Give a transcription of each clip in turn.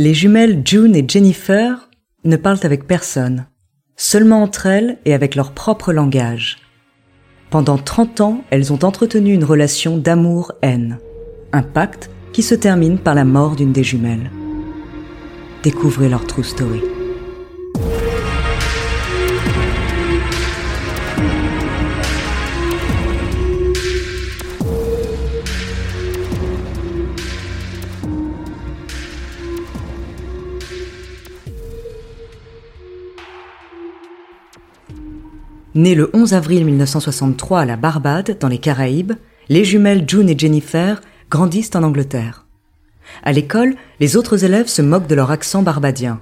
Les jumelles June et Jennifer ne parlent avec personne, seulement entre elles et avec leur propre langage. Pendant 30 ans, elles ont entretenu une relation d'amour-haine, un pacte qui se termine par la mort d'une des jumelles. Découvrez leur true story. Nées le 11 avril 1963 à la Barbade, dans les Caraïbes, les jumelles June et Jennifer grandissent en Angleterre. À l'école, les autres élèves se moquent de leur accent barbadien.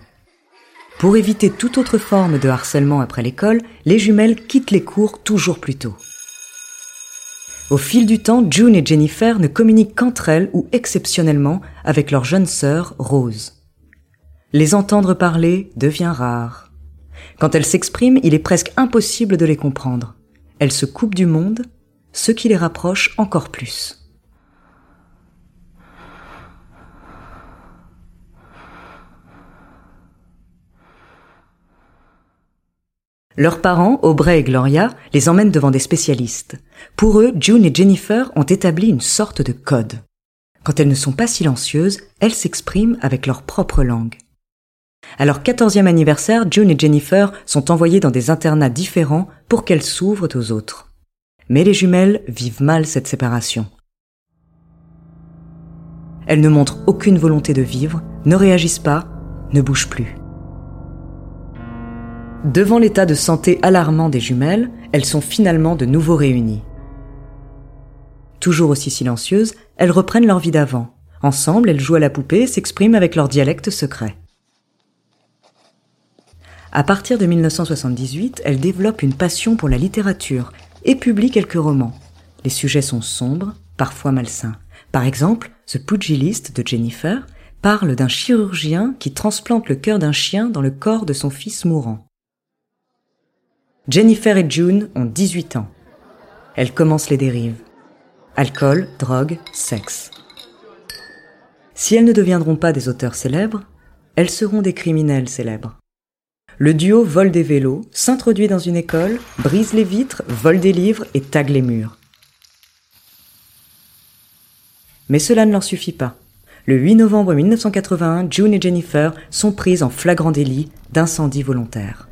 Pour éviter toute autre forme de harcèlement après l'école, les jumelles quittent les cours toujours plus tôt. Au fil du temps, June et Jennifer ne communiquent qu'entre elles ou exceptionnellement avec leur jeune sœur Rose. Les entendre parler devient rare. Quand elles s'expriment, il est presque impossible de les comprendre. Elles se coupent du monde, ce qui les rapproche encore plus. Leurs parents, Aubrey et Gloria, les emmènent devant des spécialistes. Pour eux, June et Jennifer ont établi une sorte de code. Quand elles ne sont pas silencieuses, elles s'expriment avec leur propre langue. À leur quatorzième anniversaire, June et Jennifer sont envoyées dans des internats différents pour qu'elles s'ouvrent aux autres. Mais les jumelles vivent mal cette séparation. Elles ne montrent aucune volonté de vivre, ne réagissent pas, ne bougent plus. Devant l'état de santé alarmant des jumelles, elles sont finalement de nouveau réunies. Toujours aussi silencieuses, elles reprennent leur vie d'avant. Ensemble, elles jouent à la poupée et s'expriment avec leur dialecte secret. À partir de 1978, elle développe une passion pour la littérature et publie quelques romans. Les sujets sont sombres, parfois malsains. Par exemple, The Pugilist de Jennifer parle d'un chirurgien qui transplante le cœur d'un chien dans le corps de son fils mourant. Jennifer et June ont 18 ans. Elles commencent les dérives. Alcool, drogue, sexe. Si elles ne deviendront pas des auteurs célèbres, elles seront des criminels célèbres. Le duo vole des vélos, s'introduit dans une école, brise les vitres, vole des livres et tague les murs. Mais cela ne leur suffit pas. Le 8 novembre 1981, June et Jennifer sont prises en flagrant délit d'incendie volontaire.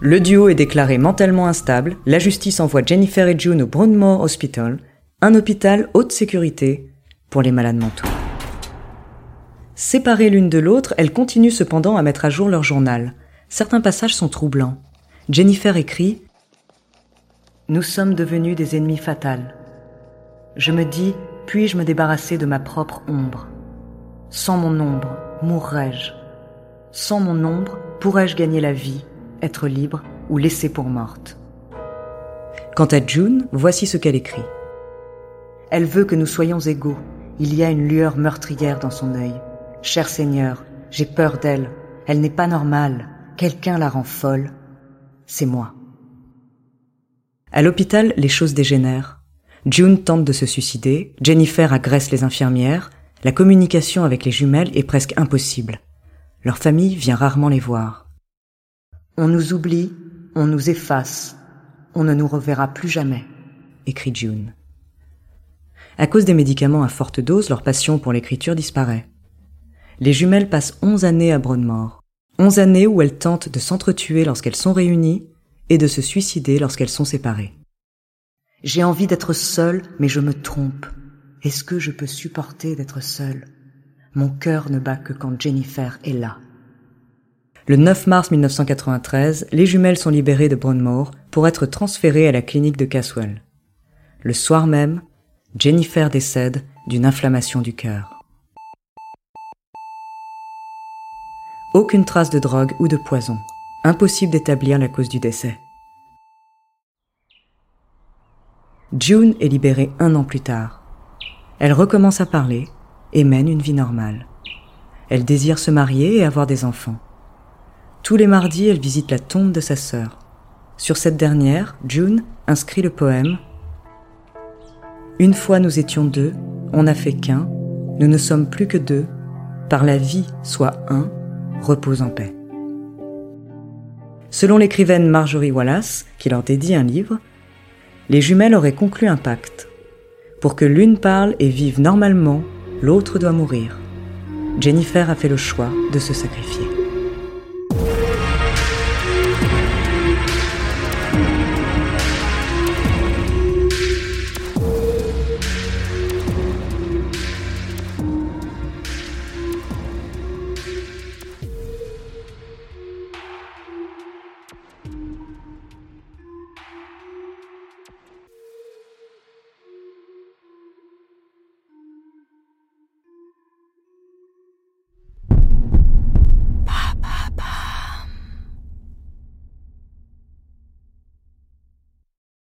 Le duo est déclaré mentalement instable. La justice envoie Jennifer et June au Brownmore Hospital, un hôpital haute sécurité pour les malades mentaux. Séparées l'une de l'autre, elles continuent cependant à mettre à jour leur journal. Certains passages sont troublants. Jennifer écrit Nous sommes devenus des ennemis fatals. Je me dis, puis-je me débarrasser de ma propre ombre? Sans mon ombre, mourrais-je? Sans mon ombre, pourrais-je gagner la vie, être libre ou laisser pour morte? Quant à June, voici ce qu'elle écrit. Elle veut que nous soyons égaux. Il y a une lueur meurtrière dans son œil. Cher Seigneur, j'ai peur d'elle. Elle n'est pas normale. Quelqu'un la rend folle. C'est moi. À l'hôpital, les choses dégénèrent. June tente de se suicider, Jennifer agresse les infirmières, la communication avec les jumelles est presque impossible. Leur famille vient rarement les voir. On nous oublie, on nous efface, on ne nous reverra plus jamais, écrit June. À cause des médicaments à forte dose, leur passion pour l'écriture disparaît les jumelles passent onze années à Broadmoor. Onze années où elles tentent de s'entretuer lorsqu'elles sont réunies et de se suicider lorsqu'elles sont séparées. J'ai envie d'être seule, mais je me trompe. Est-ce que je peux supporter d'être seule? Mon cœur ne bat que quand Jennifer est là. Le 9 mars 1993, les jumelles sont libérées de Broadmoor pour être transférées à la clinique de Caswell. Le soir même, Jennifer décède d'une inflammation du cœur. Aucune trace de drogue ou de poison. Impossible d'établir la cause du décès. June est libérée un an plus tard. Elle recommence à parler et mène une vie normale. Elle désire se marier et avoir des enfants. Tous les mardis, elle visite la tombe de sa sœur. Sur cette dernière, June inscrit le poème Une fois nous étions deux, on n'a fait qu'un, Nous ne sommes plus que deux, par la vie soit un, repose en paix. Selon l'écrivaine Marjorie Wallace, qui leur dédie un livre, les jumelles auraient conclu un pacte. Pour que l'une parle et vive normalement, l'autre doit mourir. Jennifer a fait le choix de se sacrifier.